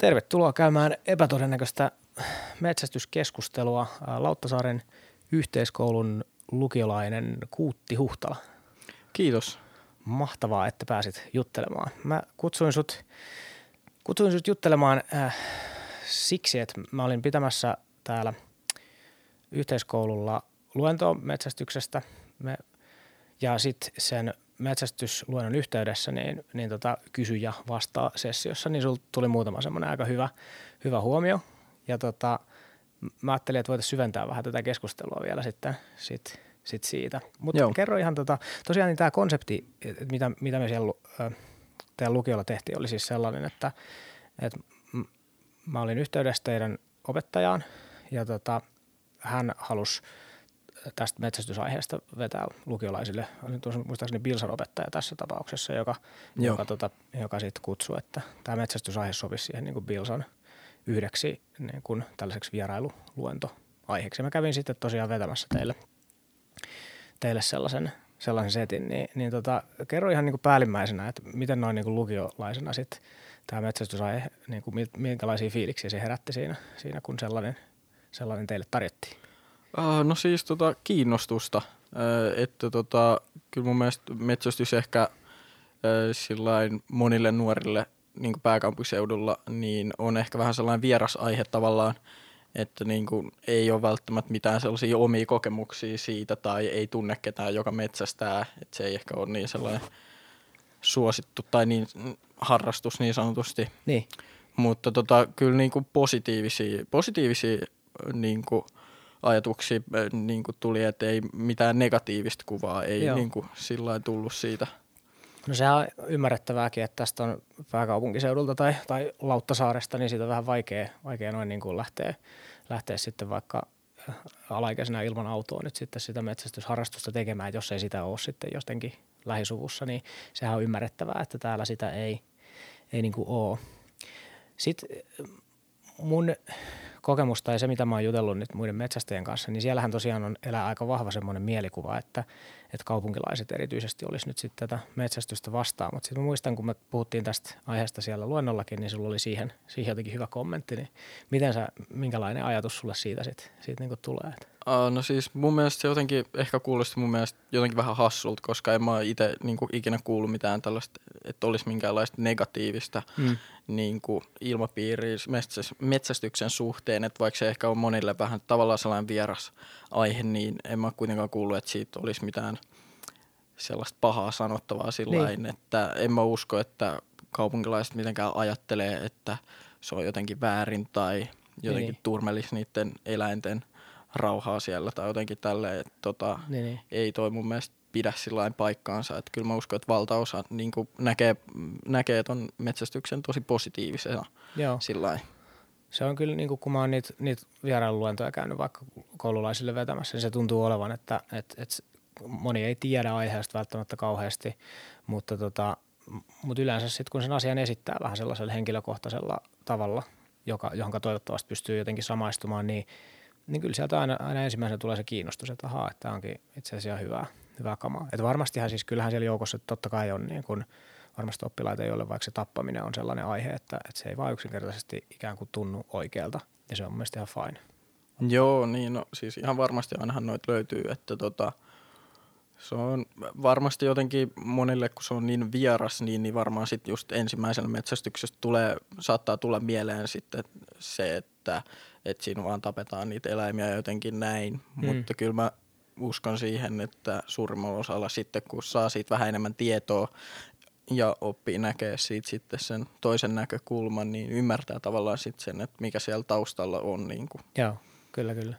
Tervetuloa käymään epätodennäköistä metsästyskeskustelua. Lauttasaaren yhteiskoulun lukiolainen Kuutti Huhtala. Kiitos. Mahtavaa, että pääsit juttelemaan. Mä kutsuin sut, kutsuin sut juttelemaan äh, siksi, että mä olin pitämässä täällä yhteiskoululla luentoa metsästyksestä. Me, ja sitten sen metsästysluennon yhteydessä niin, niin tota, kysy ja vastaa sessiossa, niin sulta tuli muutama semmoinen aika hyvä, hyvä huomio. Ja tota, mä ajattelin, että voitaisiin syventää vähän tätä keskustelua vielä sitten sit, sit siitä. Mutta kerro ihan, tota, tosiaan niin tämä konsepti, mitä, mitä me siellä teidän lukiolla tehtiin, oli siis sellainen, että, että mä olin yhteydessä teidän opettajaan ja tota, hän halusi – tästä metsästysaiheesta vetää lukiolaisille, oli tuossa muistaakseni Bilsan opettaja tässä tapauksessa, joka, joka, tota, joka sitten kutsui, että tämä metsästysaihe sopisi siihen niin kuin Bilsan yhdeksi niin kuin tällaiseksi vierailuluentoaiheeksi. Mä kävin sitten tosiaan vetämässä teille, teille sellaisen, sellaisen setin, niin, niin tota, kerro ihan niin kuin päällimmäisenä, että miten noin niin kuin lukiolaisena sitten tämä metsästysaihe, niin kuin minkälaisia fiiliksiä se herätti siinä, siinä kun sellainen, sellainen teille tarjottiin? Uh, no siis tota, kiinnostusta. Uh, että tota, kyllä mun mielestä metsästys ehkä uh, monille nuorille niin pääkaupunkiseudulla niin on ehkä vähän sellainen vieras aihe tavallaan, että niin kuin, ei ole välttämättä mitään sellaisia omia kokemuksia siitä tai ei tunne ketään, joka metsästää, että se ei ehkä ole niin sellainen suosittu tai niin harrastus niin sanotusti. Niin. Mutta tota, kyllä niin kuin positiivisia, positiivisia niin kuin, ajatuksia äh, niin kuin tuli, että ei mitään negatiivista kuvaa, ei niin kuin, sillä tullut siitä. No sehän on ymmärrettävääkin, että tästä on pääkaupunkiseudulta tai, tai Lauttasaaresta, niin siitä on vähän vaikea, vaikea noin niin kuin lähteä, lähteä sitten vaikka äh, alaikäisenä ilman autoa nyt sitten sitä metsästysharrastusta tekemään, jos ei sitä ole sitten jostenkin lähisuvussa, niin sehän on ymmärrettävää, että täällä sitä ei, ei niin kuin ole. Sitten mun kokemus tai se, mitä mä oon jutellut nyt muiden metsästäjien kanssa, niin siellähän tosiaan on elää aika vahva semmoinen mielikuva, että, että kaupunkilaiset erityisesti olisi nyt sitten tätä metsästystä vastaan. Mutta sitten muistan, kun me puhuttiin tästä aiheesta siellä luennollakin, niin sulla oli siihen, siihen jotenkin hyvä kommentti. Niin miten sä, minkälainen ajatus sulle siitä sitten siitä niin tulee? Uh, no siis mun mielestä se jotenkin ehkä kuulosti mun mielestä jotenkin vähän hassulta, koska en mä itse niin ikinä kuullut mitään tällaista, että olisi minkäänlaista negatiivista mm. niin kuin ilmapiiriä metsästyksen suhteen, että vaikka se ehkä on monille vähän tavallaan sellainen vieras aihe, niin en mä kuitenkaan kuullut, että siitä olisi mitään sellaista pahaa sanottavaa sillä niin. että en mä usko, että kaupunkilaiset mitenkään ajattelee, että se on jotenkin väärin tai jotenkin niin. turmelisi niiden eläinten rauhaa siellä tai jotenkin tälleen, että tota, niin, niin. ei toi mun mielestä pidä sillä paikkaansa. Että kyllä mä uskon, että valtaosa niin näkee, näkee ton metsästyksen tosi positiivisena sillä Se on kyllä, niin kuin, kun mä oon niitä, niitä vierailuluentoja käynyt vaikka koululaisille vetämässä, niin se tuntuu olevan, että, että, että moni ei tiedä aiheesta välttämättä kauheasti, mutta, tota, mutta yleensä sitten kun sen asian esittää vähän sellaisella henkilökohtaisella tavalla, joka, johon toivottavasti pystyy jotenkin samaistumaan, niin – niin kyllä sieltä aina, aina ensimmäisenä tulee se kiinnostus, että ahaa, että tämä onkin itse asiassa hyvää, hyvää kamaa. Että varmastihan siis kyllähän siellä joukossa totta kai on niin kuin, varmasti oppilaita, joille vaikka se tappaminen on sellainen aihe, että, että se ei vain yksinkertaisesti ikään kuin tunnu oikealta ja se on mielestäni ihan fine. Joo, niin no siis ihan varmasti ainahan noita löytyy, että tota, se on varmasti jotenkin monille, kun se on niin vieras, niin, niin varmaan sitten just ensimmäisenä metsästyksestä tulee, saattaa tulla mieleen sitten se, että että siinä vaan tapetaan niitä eläimiä jotenkin näin. Mm. Mutta kyllä mä uskon siihen, että suurimmalla osalla sitten, kun saa siitä vähän enemmän tietoa ja oppii näkee siitä sitten sen toisen näkökulman, niin ymmärtää tavallaan sitten sen, että mikä siellä taustalla on. Niin kuin. Joo, kyllä, kyllä.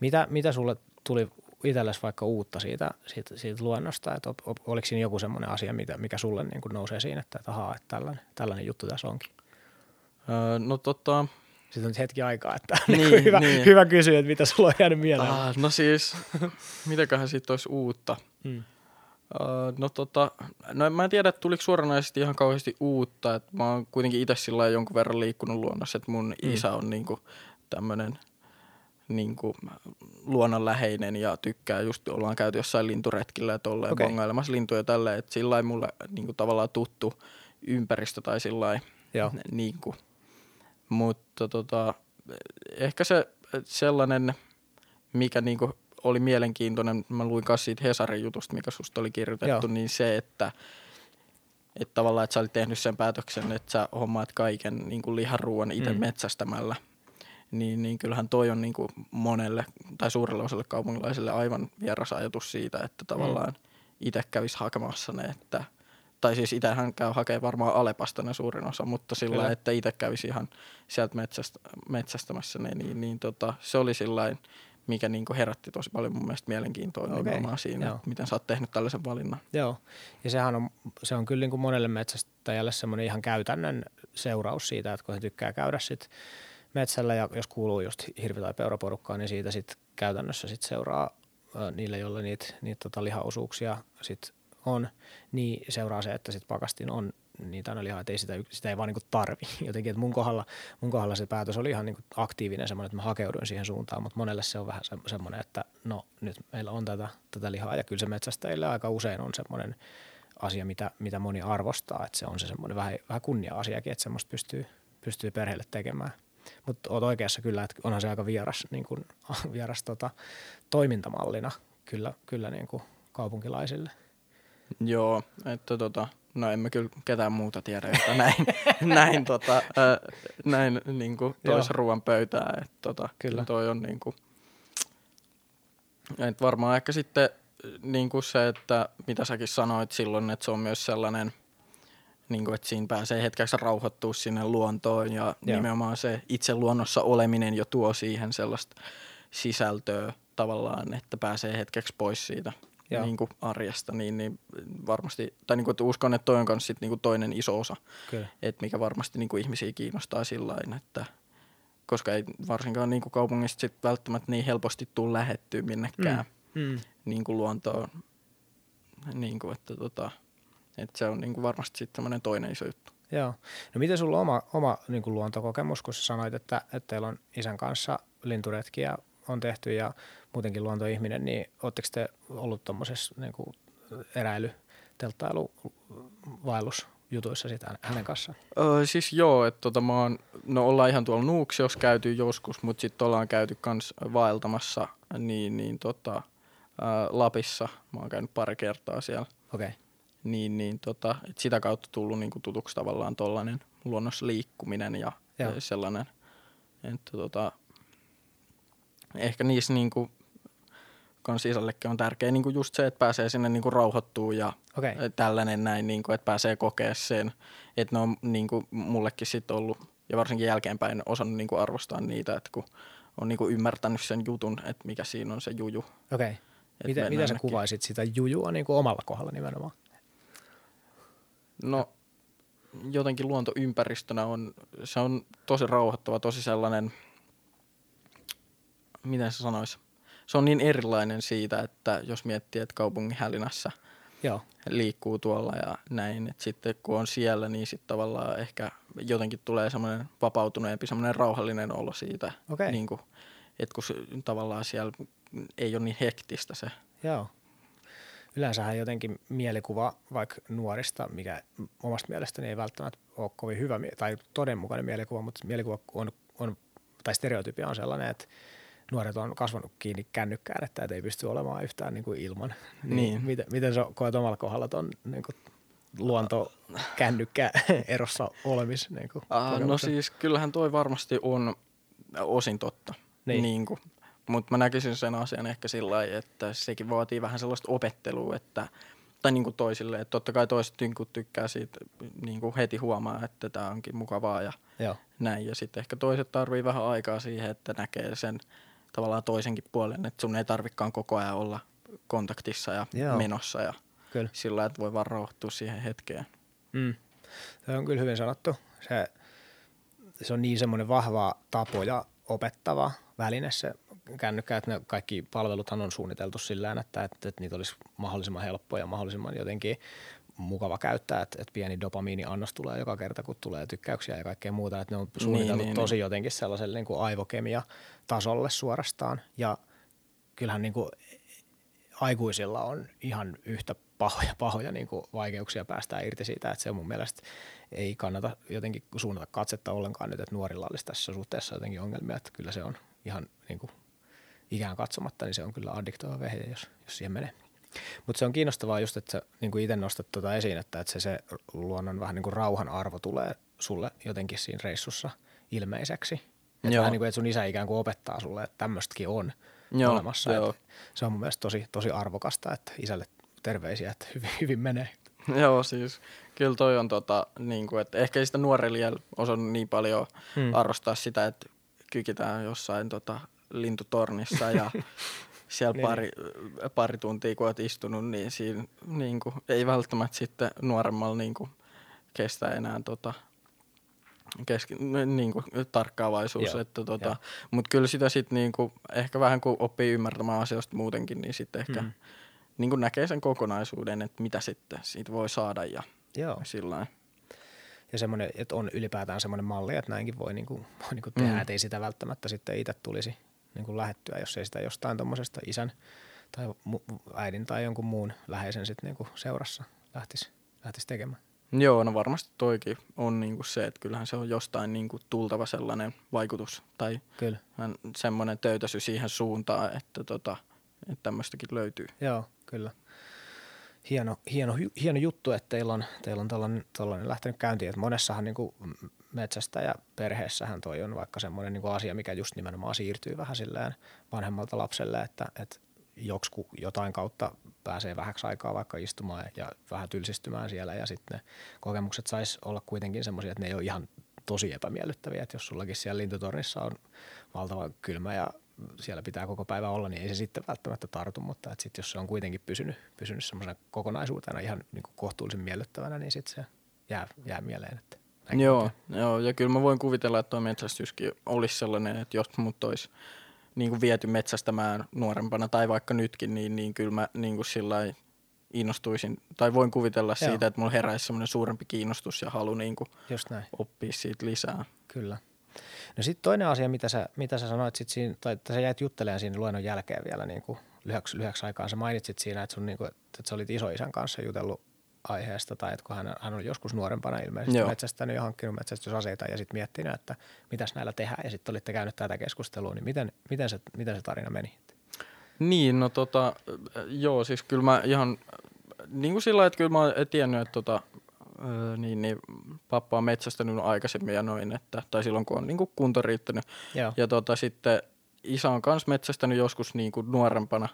Mitä, mitä sulle tuli itsellesi vaikka uutta siitä, siitä, siitä luonnosta, että oliko siinä joku semmoinen asia, mikä, mikä sulle niin kuin nousee siinä, että, että ahaa, että tällainen, tällainen juttu tässä onkin? Öö, no tota, sitten on hetki aikaa, että niin, hyvä, niin. hyvä kysyä, että mitä sulla on jäänyt mieleen. Ah, no siis, mitäköhän siitä olisi uutta? Hmm. Uh, no tota, no mä en tiedä, että tuliko suoranaisesti ihan kauheasti uutta, että mä oon kuitenkin itse sillä jonkun verran liikkunut luonnossa, että mun hmm. isä on niinku tämmönen niinku luonnonläheinen ja tykkää just, ollaan käyty jossain linturetkillä ja tolleen okay. bongailemassa lintuja ja tälleen, että sillä mulle niinku tavallaan tuttu ympäristö tai sillä niinku, Mutta tota, ehkä se sellainen, mikä niinku oli mielenkiintoinen, mä luin kanssa siitä Hesarin jutusta, mikä susta oli kirjoitettu, Joo. niin se, että että tavallaan, että sä olit tehnyt sen päätöksen, että sä hommaat kaiken niin kuin liharuuan itse mm. metsästämällä, niin, niin kyllähän toi on niin kuin monelle tai suurelle osalle kaupunkilaisille aivan vieras ajatus siitä, että tavallaan mm. itse kävisi hakemassa ne, että tai siis itsehän käy hakemaan varmaan Alepasta ne suurin osa, mutta sillä Kyllä. että itse kävisi ihan sieltä metsästä, metsästämässä ne, niin, niin tota, se oli sillä mikä niin herätti tosi paljon mun mielestä mielenkiintoa okay. nimenomaan siinä, että miten sä oot tehnyt tällaisen valinnan. Joo, ja sehän on, se on kyllä niin kuin monelle metsästäjälle semmoinen ihan käytännön seuraus siitä, että kun he tykkää käydä sit metsällä ja jos kuuluu just hirvi- tai peuraporukkaan, niin siitä sitten käytännössä sit seuraa niille, joille niitä, niitä tota lihaosuuksia sit on, niin seuraa se, että sit pakastin on niitä aina lihaa, että ei sitä, sitä ei vaan niin tarvi. Jotenkin, että mun kohdalla, mun kohdalla se päätös oli ihan niin aktiivinen semmoinen, että mä hakeuduin siihen suuntaan, mutta monelle se on vähän se, semmoinen, että no nyt meillä on tätä, tätä lihaa ja kyllä se metsästäjille aika usein on semmoinen asia, mitä, mitä moni arvostaa, että se on se semmoinen vähän, vähän kunnia-asiakin, että semmoista pystyy, pystyy perheelle tekemään. Mutta oot oikeassa kyllä, että onhan se aika vieras, niin kuin, vieras tota, toimintamallina kyllä, kyllä niin kuin kaupunkilaisille. Joo, että tota, no emme kyllä ketään muuta tiedä, että näin, näin, tota, äh, näin niin kuin tois ruoan pöytää. Että tota, kyllä. Toi on niin kuin, että varmaan ehkä sitten niin kuin se, että mitä säkin sanoit silloin, että se on myös sellainen, niin kuin, että siinä pääsee hetkeksi rauhoittua sinne luontoon ja Joo. nimenomaan se itse luonnossa oleminen jo tuo siihen sellaista sisältöä tavallaan, että pääsee hetkeksi pois siitä niin kuin arjesta, niin, niin varmasti, tai niin kuin, että uskon, että toi on myös sit niin kuin toinen iso osa, Kyllä. että mikä varmasti niin kuin ihmisiä kiinnostaa sillä että koska ei varsinkaan niin kuin kaupungista sit välttämättä niin helposti tule lähettyä minnekään mm. Mm. Niin kuin luontoon, niin kuin, että, tota, että se on niin kuin varmasti sitten toinen iso juttu. Joo. No miten sulla on oma, oma niin kuin luontokokemus, kun sä sanoit, että, että teillä on isän kanssa linturetkiä on tehty ja muutenkin luontoihminen, niin oletteko te ollut tuommoisessa niin eräily, telttailu, vaellus jutuissa sitä hänen kanssaan? Öö, siis joo, että tota, mä oon, no ollaan ihan tuolla Nuuksiossa käyty joskus, mutta sitten ollaan käyty kans vaeltamassa niin, niin tota, ää, Lapissa. Mä oon käynyt pari kertaa siellä. Okei. Okay. Niin, niin tota, et sitä kautta tullut niinku tutuksi tavallaan tollainen luonnossa liikkuminen ja, ja sellainen, että tota, ehkä niissä niinku, kans isällekin on tärkeä niinku just se, että pääsee sinne niinku rauhoittuu ja okay. tällainen näin, niinku, että pääsee kokea sen. Että ne on niinku, mullekin sitten ollut, ja varsinkin jälkeenpäin osannut niinku arvostaa niitä, että kun on niinku ymmärtänyt sen jutun, että mikä siinä on se juju. Okei. Okay. Miten, miten sä kuvaisit sitä jujua niinku omalla kohdalla nimenomaan? No jotenkin luontoympäristönä on, se on tosi rauhoittava, tosi sellainen – miten se sanoisi, se on niin erilainen siitä, että jos miettii, että kaupungin hälinässä Joo. liikkuu tuolla ja näin, että sitten kun on siellä, niin sitten tavallaan ehkä jotenkin tulee semmoinen vapautuneempi, semmoinen rauhallinen olo siitä, okay. niin kuin, että kun tavallaan siellä ei ole niin hektistä se. Joo. Yleensähän jotenkin mielikuva vaikka nuorista, mikä omasta mielestäni ei välttämättä ole kovin hyvä tai todenmukainen mielikuva, mutta mielikuva on, on tai stereotypia on sellainen, että nuoret on kasvanut kiinni kännykkään, että ei pysty olemaan yhtään niin kuin ilman. Niin. niin. Miten, miten sä koet omalla kohdalla tuon niin kuin luonto kännykkä erossa olemis? Niin kuin, uh, no siis kyllähän toi varmasti on osin totta. Niin. niin kuin, mutta mä näkisin sen asian ehkä sillä lailla, että sekin vaatii vähän sellaista opettelua, että tai niin kuin toisille, että totta kai toiset niin kuin tykkää siitä niin kuin heti huomaa, että tämä onkin mukavaa ja Joo. näin. Ja sitten ehkä toiset tarvii vähän aikaa siihen, että näkee sen tavallaan toisenkin puolen, että sun ei tarvikaan koko ajan olla kontaktissa ja Joo. menossa ja kyllä. sillä että voi vaan rauhoittua siihen hetkeen. Mm. Se on kyllä hyvin sanottu. Se, se on niin semmoinen vahva tapo ja opettava väline se kännykkä, että ne kaikki palveluthan on suunniteltu sillä että, että, että niitä olisi mahdollisimman helppoja ja mahdollisimman jotenkin mukava käyttää, että, että pieni dopamiiniannos tulee joka kerta, kun tulee tykkäyksiä ja kaikkea muuta, että ne on suunniteltu niin, niin, tosi niin. jotenkin sellaiselle niin kuin aivokemia tasolle suorastaan ja kyllähän niin kuin aikuisilla on ihan yhtä pahoja, pahoja niin kuin vaikeuksia päästää irti siitä, että se mun mielestä ei kannata jotenkin suunnata katsetta ollenkaan nyt, että nuorilla olisi tässä suhteessa jotenkin ongelmia, että kyllä se on ihan niin kuin ikään katsomatta, niin se on kyllä addiktoiva vehje, jos, jos siihen menee. Mutta se on kiinnostavaa just, että sä niin itse nostat tuota esiin, että, että se, se luonnon vähän niin kuin rauhan arvo tulee sulle jotenkin siinä reissussa ilmeiseksi. Että vähän niin kuin, että sun isä ikään kuin opettaa sulle, että tämmöistäkin on joo, olemassa. Joo. se on mun mielestä tosi, tosi arvokasta, että isälle terveisiä, että hyvin, hyvin menee. Joo, siis kyllä toi on tota, niin kuin, että ehkä ei sitä nuorelle osannut niin paljon hmm. arvostaa sitä, että kykitään jossain tota, lintutornissa ja siellä niin. pari, pari tuntia kun olet istunut, niin siinä niin kuin, ei välttämättä sitten nuoremmalla niin kuin, kestä enää tota, keski, niin kuin, tarkkaavaisuus. Että, tota, Mutta kyllä sitä sitten niin kuin, ehkä vähän kun oppii ymmärtämään asioista muutenkin, niin sitten ehkä mm. niin kuin näkee sen kokonaisuuden, että mitä sitten siitä voi saada ja Joo. sillä ja semmoinen, että on ylipäätään semmoinen malli, että näinkin voi, niin kuin, voi niin kuin tehdä, mm. että ei sitä välttämättä sitten itse tulisi niin kuin lähettyä, jos ei sitä jostain tuommoisesta isän tai äidin tai jonkun muun läheisen sitten niin kuin seurassa lähtisi, lähtisi tekemään. Joo, no varmasti toikin on niinku se, että kyllähän se on jostain niinku tultava sellainen vaikutus tai Kyllä. semmoinen töytäsy siihen suuntaan, että, tota, että tämmöistäkin löytyy. Joo, kyllä. Hieno, hieno, hieno juttu, että teillä on, teillä on tällainen, tällainen lähtenyt käyntiin. Että monessahan niin kuin metsästä ja perheessähän toi on vaikka semmoinen niin asia, mikä just nimenomaan siirtyy vähän silleen vanhemmalta lapselle, että, että joksku jotain kautta pääsee vähäksi aikaa vaikka istumaan ja vähän tylsistymään siellä ja sitten ne kokemukset sais olla kuitenkin semmoisia, että ne ei ole ihan tosi epämiellyttäviä, että jos sullakin siellä lintutornissa on valtava kylmä ja siellä pitää koko päivä olla, niin ei se sitten välttämättä tartu, mutta että sit jos se on kuitenkin pysynyt, pysynyt semmoisena kokonaisuutena ihan niin kuin kohtuullisen miellyttävänä, niin sitten se jää, jää mieleen. Että joo, joo, ja kyllä mä voin kuvitella, että tuo metsästyskin olisi sellainen, että jos mut olisi niin kuin viety metsästämään nuorempana tai vaikka nytkin, niin, niin kyllä mä niin kuin sillä innostuisin, tai voin kuvitella Joo. siitä, että mulla heräisi semmoinen suurempi kiinnostus ja halu niin kuin Just näin. oppia siitä lisää. Kyllä. No sitten toinen asia, mitä sä, mitä sä sanoit sit siinä, tai että sä jäit juttelemaan siinä luennon jälkeen vielä niin kuin lyhyeksi, lyhyeksi aikaan. Sä mainitsit siinä, että, sun, niin kuin, että sä olit isoisän kanssa jutellut aiheesta, tai että kun hän, hän on joskus nuorempana ilmeisesti Joo. metsästänyt ja hankkinut metsästysaseita ja sitten miettinyt, että mitäs näillä tehdään, ja sitten olitte käynyt tätä keskustelua, niin miten, miten, se, miten se tarina meni? Niin, no tota, joo, siis kyllä mä ihan, niin kuin sillä että kyllä mä oon tiennyt, että tota, niin, niin pappa on metsästänyt aikaisemmin ja noin, että, tai silloin kun on niin kuin kunto riittänyt. Joo. Ja tota, sitten isä on myös metsästänyt joskus niin kuin nuorempana,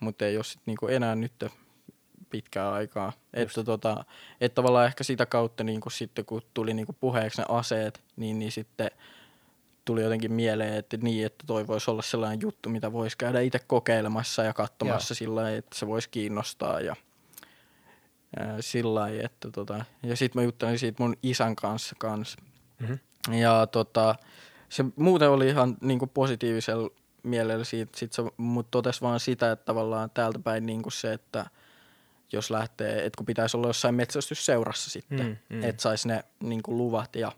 mutta ei ole sit niin kuin enää nyt pitkää aikaa. Että, tota, että tavallaan ehkä sitä kautta niin kuin sitten kun tuli niin kuin puheeksi ne aseet, niin, niin sitten tuli jotenkin mieleen, että niin, että toi voisi olla sellainen juttu, mitä voisi käydä itse kokeilemassa ja katsomassa Joo. sillä lailla, että se voisi kiinnostaa ja ää, sillä lailla, että tota, ja sitten mä juttelin siitä mun isän kanssa kanssa. Mm-hmm. Ja tota, se muuten oli ihan niin kuin positiivisella mielellä siitä, sit se, mutta totesi vaan sitä, että tavallaan täältä päin niin kuin se, että – jos lähtee, että kun pitäisi olla jossain metsästysseurassa sitten, mm, mm. että saisi ne niin kuin luvat ja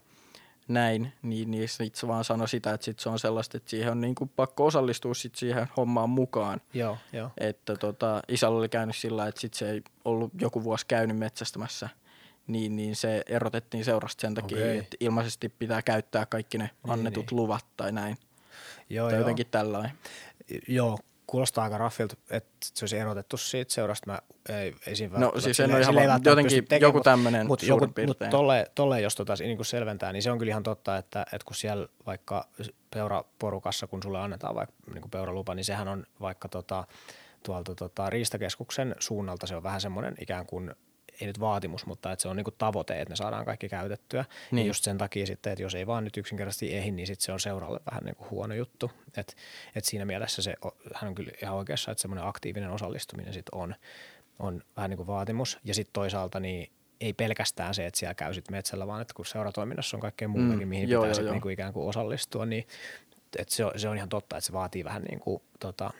näin, niin, niin itse vaan sanoi sitä, että sit se on sellaista, että siihen on niin kuin pakko osallistua sit siihen hommaan mukaan. Joo, jo. Että tota, isällä oli käynyt sillä että sit se ei ollut joku vuosi käynyt metsästämässä, niin, niin se erotettiin seurasta sen takia, okay. että ilmaisesti pitää käyttää kaikki ne niin, annetut niin. luvat tai näin. Joo, tai joo. jotenkin tällainen. Joo, kuulostaa aika raffilta, että se olisi erotettu siitä seurasta. Mä ei, ei siinä no siis en ole ihan vaan, jotenkin tekemään, joku tämmöinen mut, joku, mut tolle, tolle, jos tota, niin kuin selventää, niin se on kyllä ihan totta, että, että kun siellä vaikka peuraporukassa, kun sulle annetaan vaikka niin kuin peuralupa, niin sehän on vaikka tota, tuolta tota, Riistakeskuksen suunnalta se on vähän semmoinen ikään kuin ei nyt vaatimus, mutta että se on niinku tavoite, että ne saadaan kaikki käytettyä. Niin. Ja just sen takia sitten, että jos ei vaan nyt yksinkertaisesti ehdi, niin sitten se on seuralle vähän niinku huono juttu. että et siinä mielessä se, hän on kyllä ihan oikeassa, että semmoinen aktiivinen osallistuminen sitten on, on vähän niin kuin vaatimus. Ja sitten toisaalta niin ei pelkästään se, että siellä käy sitten metsällä, vaan että kun seuratoiminnassa on kaikkea muutakin, mm, mihin joo, pitää sitten niinku ikään kuin osallistua, niin että se, on, se on ihan totta, että se vaatii vähän niin kuin, tota,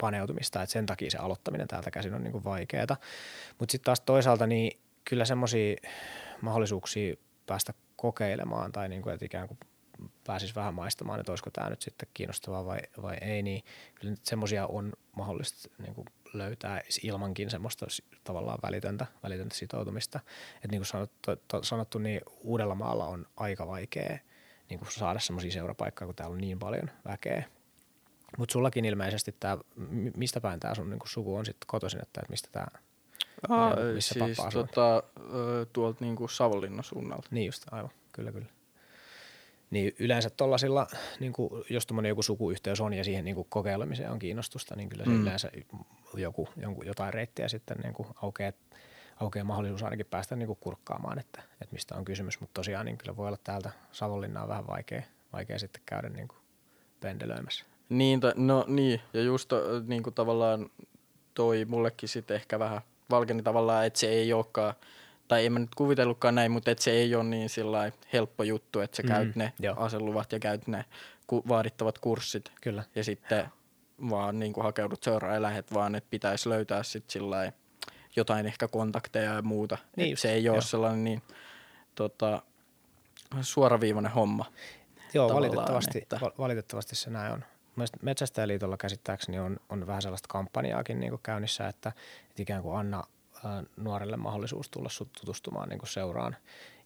paneutumista, että sen takia se aloittaminen täältä käsin on niin vaikeaa. Mutta sitten taas toisaalta niin kyllä semmoisia mahdollisuuksia päästä kokeilemaan tai niin kuin, että ikään kuin pääsisi vähän maistamaan, että olisiko tämä nyt sitten kiinnostavaa vai, vai ei, niin kyllä semmoisia on mahdollista niin kuin löytää ilmankin semmoista tavallaan välitöntä, välitöntä sitoutumista. Että niin kuin sanottu, to, sanottu, niin Uudellamaalla on aika vaikea niin kuin saada semmoisia seurapaikkoja, kun täällä on niin paljon väkeä. Mutta sullakin ilmeisesti tämä, mistä päin tämä sun niin kuin suku on sitten kotoisin, että mistä tämä missä siis tota, tuolta niinku Savonlinnan suunnalta. Niin just, aivan, kyllä kyllä. Niin yleensä tuollaisilla, niin jos tuommoinen joku sukuyhteys on ja siihen niin kuin kokeilemiseen on kiinnostusta, niin kyllä se mm. yleensä joku, jonkun, jotain reittiä sitten niin kuin aukeaa, aukeaa mahdollisuus ainakin päästä niin kuin kurkkaamaan, että, että mistä on kysymys. Mutta tosiaan niin kyllä voi olla täältä Savonlinnaa vähän vaikea, vaikea sitten käydä niin kuin pendelöimässä. Niin, no niin, ja just niin kuin tavallaan toi mullekin sitten ehkä vähän valkeni tavallaan, että se ei olekaan, tai en mä nyt kuvitellutkaan näin, mutta että se ei ole niin sillä helppo juttu, että sä mm, käyt ne jo. aseluvat ja käyt ne ku- vaadittavat kurssit. Kyllä. Ja sitten vaan niin kuin hakeudut seuraan ja lähet, vaan että pitäisi löytää sitten sillä jotain ehkä kontakteja ja muuta. Niin just, se ei ole sellainen niin tota, suoraviivainen homma. Joo, valitettavasti, että... valitettavasti se näin on. Metsästäjäliitolla käsittääkseni on, on vähän sellaista kampanjaakin niin kuin käynnissä, että, että ikään kuin anna nuorelle mahdollisuus tulla tutustumaan niin kuin seuraan.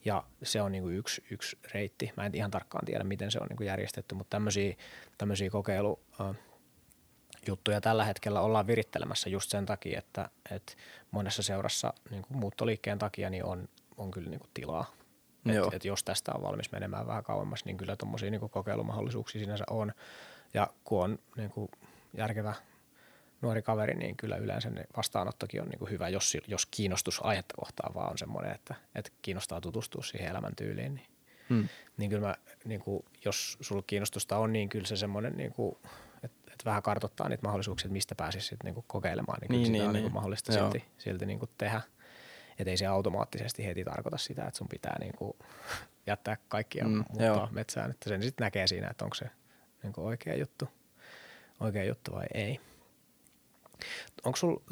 Ja se on niin kuin yksi, yksi reitti. Mä en ihan tarkkaan tiedä, miten se on niin kuin järjestetty, mutta tämmöisiä, tämmöisiä kokeilu, juttuja tällä hetkellä ollaan virittelemässä just sen takia, että, että monessa seurassa niin kuin muuttoliikkeen takia niin on, on kyllä niin kuin tilaa. Et, et jos tästä on valmis menemään vähän kauemmas, niin kyllä tuommoisia niin kokeilumahdollisuuksia sinänsä on. Ja kun on niin kuin järkevä nuori kaveri, niin kyllä yleensä ne vastaanottokin on niin kuin hyvä, jos, jos kiinnostus aihetta kohtaan vaan on semmoinen, että, että kiinnostaa tutustua siihen elämäntyyliin. Niin, hmm. niin kyllä mä, niin kuin, jos sulla kiinnostusta on, niin kyllä se semmoinen, niin kuin, että, että vähän kartoittaa niitä mahdollisuuksia, että mistä pääsisi sitten niin kuin kokeilemaan, niin, niin, niin, on niin. Niin mahdollista Joo. silti, silti niin kuin tehdä. Että ei se automaattisesti heti tarkoita sitä, että sun pitää niin kuin jättää kaikkia mm, muuttaa metsään, että sen sitten näkee siinä, että onko se – niin oikea juttu, oikea juttu vai ei. Onko sinulla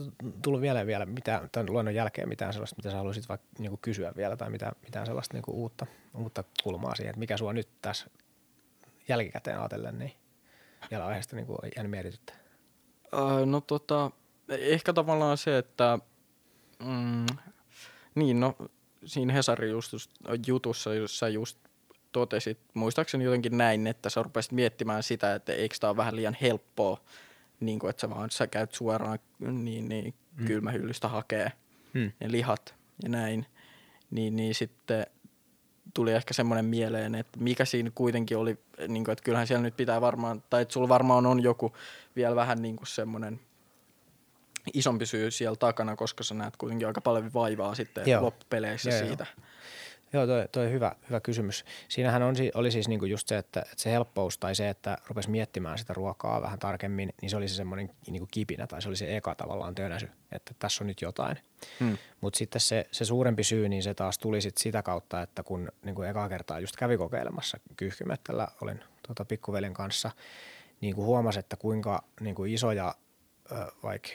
tullut vielä, vielä mitä, tämän luennon jälkeen mitään sellaista, mitä sä haluaisit vaikka niin kysyä vielä tai mitä, mitään sellaista niin uutta, uutta kulmaa siihen, että mikä sua nyt tässä jälkikäteen ajatellen, niin vielä aiheesta niin jäänyt mietityttää? Öö, no tota, ehkä tavallaan se, että mm, niin no siinä Hesarin jutussa, jossa just totesit, muistaakseni jotenkin näin, että sä rupesit miettimään sitä, että eikö tämä ole vähän liian helppoa, niin kuin, että sä vaan sä käyt suoraan niin, niin mm. kylmähyllystä hakee mm. ne lihat ja näin, niin, niin sitten tuli ehkä semmoinen mieleen, että mikä siinä kuitenkin oli, niin kuin, että kyllähän siellä nyt pitää varmaan, tai että sulla varmaan on joku vielä vähän niin kuin semmoinen isompi syy siellä takana, koska sä näet kuitenkin aika paljon vaivaa sitten Joo. loppupeleissä Joo, siitä. Jo. Joo, toi, toi hyvä, hyvä kysymys. Siinähän on, oli siis niinku just se, että, että se helppous tai se, että rupesi miettimään sitä ruokaa vähän tarkemmin, niin se oli se semmoinen niinku kipinä tai se oli se eka tavallaan tönäsy, että tässä on nyt jotain. Hmm. Mutta sitten se, se suurempi syy, niin se taas tuli sit sitä kautta, että kun niinku eka kertaa just kävi kokeilemassa kyyhkymettällä, olin tuota, pikkuvelin kanssa, niin kuin huomasi, että kuinka niinku isoja vaikka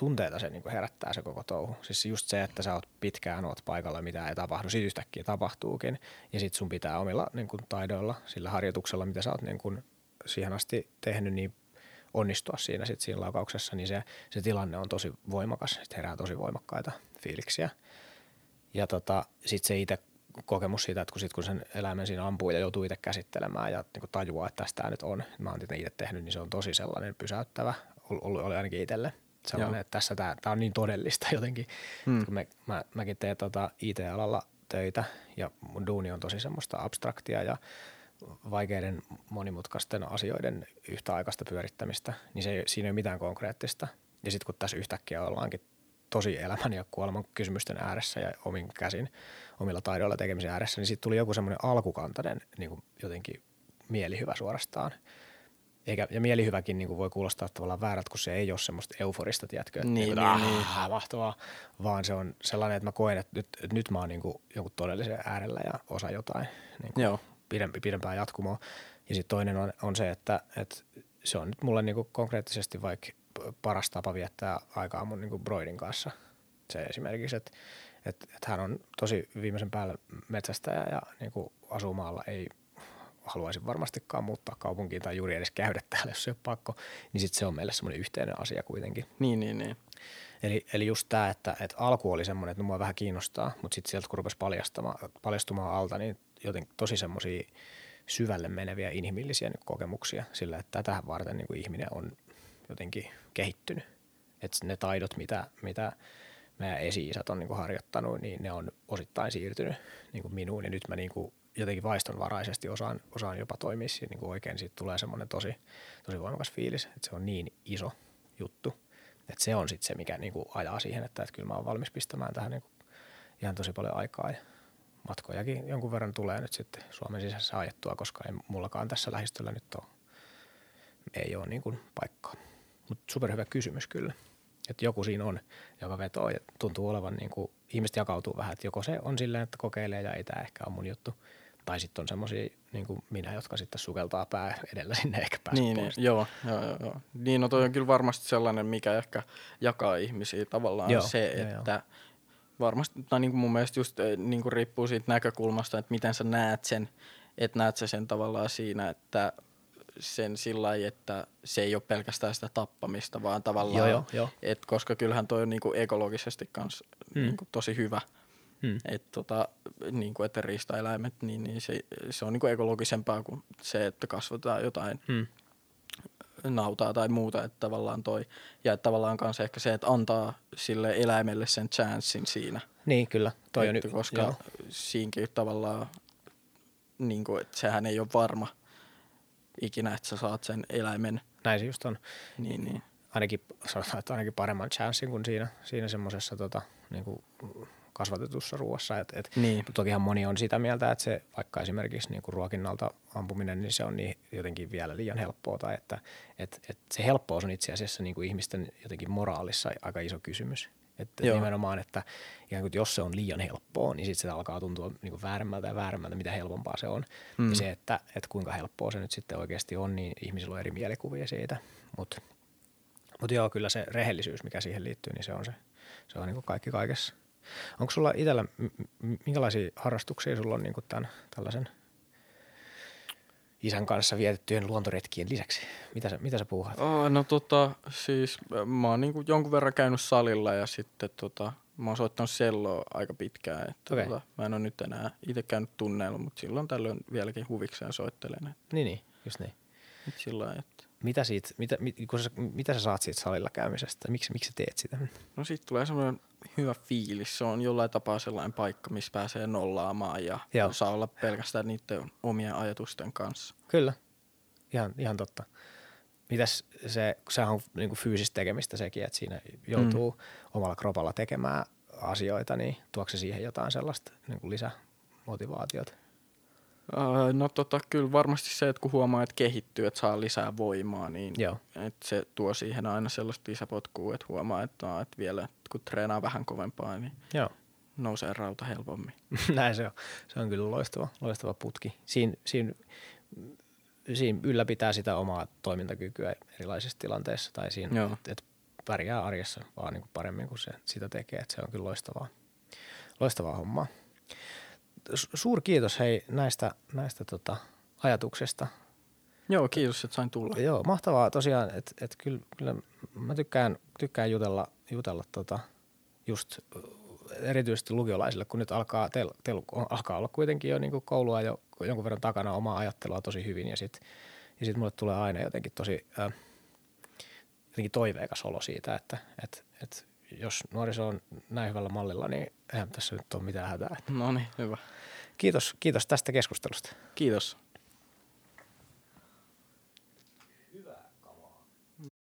tunteita se niin herättää se koko touhu. Siis just se, että sä oot pitkään oot paikalla, mitä ei tapahdu, sit yhtäkkiä tapahtuukin. Ja sit sun pitää omilla niin kuin, taidoilla, sillä harjoituksella, mitä sä oot niin kuin, siihen asti tehnyt, niin onnistua siinä, sit siinä laukauksessa, niin se, se tilanne on tosi voimakas. Sitten herää tosi voimakkaita fiiliksiä. Ja tota, sitten se itse kokemus siitä, että kun, sit, kun sen eläimen siinä ampuu ja joutuu itse käsittelemään ja niin tajuaa, että tästä nyt on, mä oon itse tehnyt, niin se on tosi sellainen pysäyttävä, ollut, ainakin itselle – sellainen, Joo. että tässä tämä, tämä on niin todellista jotenkin. Hmm. Kun me, mä, mäkin teen tota IT-alalla töitä ja mun duuni on tosi semmoista abstraktia ja vaikeiden monimutkaisten asioiden yhtäaikaista pyörittämistä, niin se siinä ei ole mitään konkreettista. Ja sitten kun tässä yhtäkkiä ollaankin tosi elämän ja kuoleman kysymysten ääressä ja omin käsin, omilla taidoilla tekemisen ääressä, niin sitten tuli joku semmoinen alkukantainen niin kuin jotenkin mielihyvä suorastaan – eikä, ja mielihyväkin niin kuin voi kuulostaa tavallaan väärältä, kun se ei ole semmoista euforista, tiedätkö? Niin, niin, niin, niin. mahtavaa, vaan se on sellainen, että mä koen, että nyt, että nyt mä oon niin kuin jonkun todellisen äärellä ja osa jotain niin kuin Joo. Pidempi, pidempää jatkumoa. Ja sitten toinen on, on se, että, että se on nyt mulle niin kuin konkreettisesti vaikka paras tapa viettää aikaa mun niin kuin broidin kanssa. Se esimerkiksi, että, että, että hän on tosi viimeisen päällä metsästäjä ja niin kuin asuu maalla, ei haluaisin varmastikaan muuttaa kaupunkiin tai juuri edes käydä täällä, jos se on pakko, niin sitten se on meille semmoinen yhteinen asia kuitenkin. Niin, niin, niin. Eli, eli just tämä, että, että alku oli semmoinen, että no mua vähän kiinnostaa, mutta sitten sieltä kun rupesi paljastamaan, paljastumaan alta, niin jotenkin tosi semmoisia syvälle meneviä inhimillisiä niin kokemuksia sillä, että tähän varten niin kuin ihminen on jotenkin kehittynyt. Että ne taidot, mitä, mitä meidän esi-isät on niin kuin harjoittanut, niin ne on osittain siirtynyt niin kuin minuun. Ja nyt mä niin kuin jotenkin vaistonvaraisesti osaan, osaan jopa toimia siinä niin kuin oikein. Siitä tulee semmoinen tosi, tosi voimakas fiilis, että se on niin iso juttu. Että se on sitten se, mikä niin kuin ajaa siihen, että, että kyllä mä oon valmis pistämään tähän niin kuin ihan tosi paljon aikaa. Ja matkojakin jonkun verran tulee nyt sitten Suomen sisässä ajettua, koska ei mullakaan tässä lähistöllä nyt ole, ei ole niin kuin paikkaa. Mutta superhyvä kysymys kyllä. Että joku siinä on, joka vetoo ja tuntuu olevan, niin kuin, ihmiset jakautuu vähän, että joko se on silleen, että kokeilee ja ei tämä ehkä ole mun juttu. Tai sitten on semmoisia niin kuin minä, jotka sitten sukeltaa pää edellä sinne eikä pääse niin, pois. Niin, joo, joo, joo, joo. Niin, no toi on kyllä varmasti sellainen, mikä ehkä jakaa ihmisiä tavallaan joo, se, joo, että joo. varmasti, tai niin kuin mun mielestä just niin kuin riippuu siitä näkökulmasta, että miten sä näet sen, että näet sä sen tavallaan siinä, että sen sillä lailla, että se ei ole pelkästään sitä tappamista, vaan tavallaan, joo, joo, joo. Et koska kyllähän toi on niinku ekologisesti kans mm. niinku tosi hyvä, mm. että tota, niinku, että riistaeläimet, niin, niin se, se on niinku ekologisempaa kuin se, että kasvatetaan jotain mm. nautaa tai muuta, että tavallaan toi, ja että tavallaan kanssa ehkä se, että antaa sille eläimelle sen chanssin siinä. Niin, kyllä. Toi että on, koska joo. siinäkin tavallaan, niin kuin, että sehän ei ole varma – ikinä, että sä saat sen eläimen. Näin se just on. Niin, niin. Ainakin, sanotaan, että ainakin paremman chanssin kuin siinä, siinä semmoisessa tota, niin kuin kasvatetussa ruoassa. Et, et, niin. Tokihan moni on sitä mieltä, että se vaikka esimerkiksi niin kuin ruokinnalta ampuminen, niin se on niin jotenkin vielä liian helppoa. Tai että et, et se helppous on itse asiassa niin kuin ihmisten jotenkin moraalissa aika iso kysymys. Että Joo. nimenomaan, että ikään kuin jos se on liian helppoa, niin sitten se alkaa tuntua niin kuin vääremmältä ja vääremmältä, mitä helpompaa se on. Mm. Ja se, että, että kuinka helppoa se nyt sitten oikeasti on, niin ihmisillä on eri mielikuvia siitä. Mutta mut joo, kyllä se rehellisyys, mikä siihen liittyy, niin se on se, se on niin kuin kaikki kaikessa. Onko sulla itsellä, minkälaisia harrastuksia sulla on niin kuin tämän, tällaisen – isän kanssa vietettyjen luontoretkien lisäksi? Mitä sä, mitä sä puuhat? Oh, no tota, siis mä oon niin jonkun verran käynyt salilla ja sitten tota, mä oon soittanut selloa aika pitkään. Että okay. tota, mä en ole nyt enää itse käynyt tunneilla, mutta silloin tällöin vieläkin huvikseen soittelen. Että. Niin, niin, just niin. Et sillä että. Mitä, siitä, mitä, mit, kun sä, mitä sä saat siitä salilla käymisestä? Miksi, miksi sä teet sitä? No siitä tulee semmoinen hyvä fiilis. Se on jollain tapaa sellainen paikka, missä pääsee nollaamaan ja Joo. saa olla pelkästään niiden omien ajatusten kanssa. Kyllä, ihan, ihan totta. Mitäs se, sehän on niin fyysistä tekemistä sekin, että siinä joutuu mm. omalla kropalla tekemään asioita, niin tuokse siihen jotain sellaista niin kuin lisämotivaatiota? No tota, kyllä varmasti se, että kun huomaa, että kehittyy, että saa lisää voimaa, niin Joo. Että se tuo siihen aina sellaista lisäpotkua, että huomaa, että, no, että vielä kun treenaa vähän kovempaa, niin Joo. nousee rauta helpommin. Näin se on. Se on kyllä loistava, loistava putki. Siin, siinä, siinä ylläpitää sitä omaa toimintakykyä erilaisissa tilanteissa tai siinä, että et pärjää arjessa vaan niin kuin paremmin kuin se sitä tekee. Että se on kyllä loistavaa, loistavaa hommaa suuri kiitos hei näistä, näistä tota, ajatuksesta. Joo, kiitos, että sain tulla. Joo, mahtavaa tosiaan, että et kyllä, kyllä mä tykkään, tykkään jutella, jutella tota, just erityisesti lukiolaisille, kun nyt alkaa, teillä teil, alkaa olla kuitenkin jo niin koulua jo jonkun verran takana omaa ajattelua tosi hyvin ja sitten ja sit mulle tulee aina jotenkin tosi äh, jotenkin toiveikas olo siitä, että et, et jos nuoriso on näin hyvällä mallilla, niin eihän tässä nyt ole mitään hätää. No niin, hyvä. Kiitos, kiitos tästä keskustelusta. Kiitos.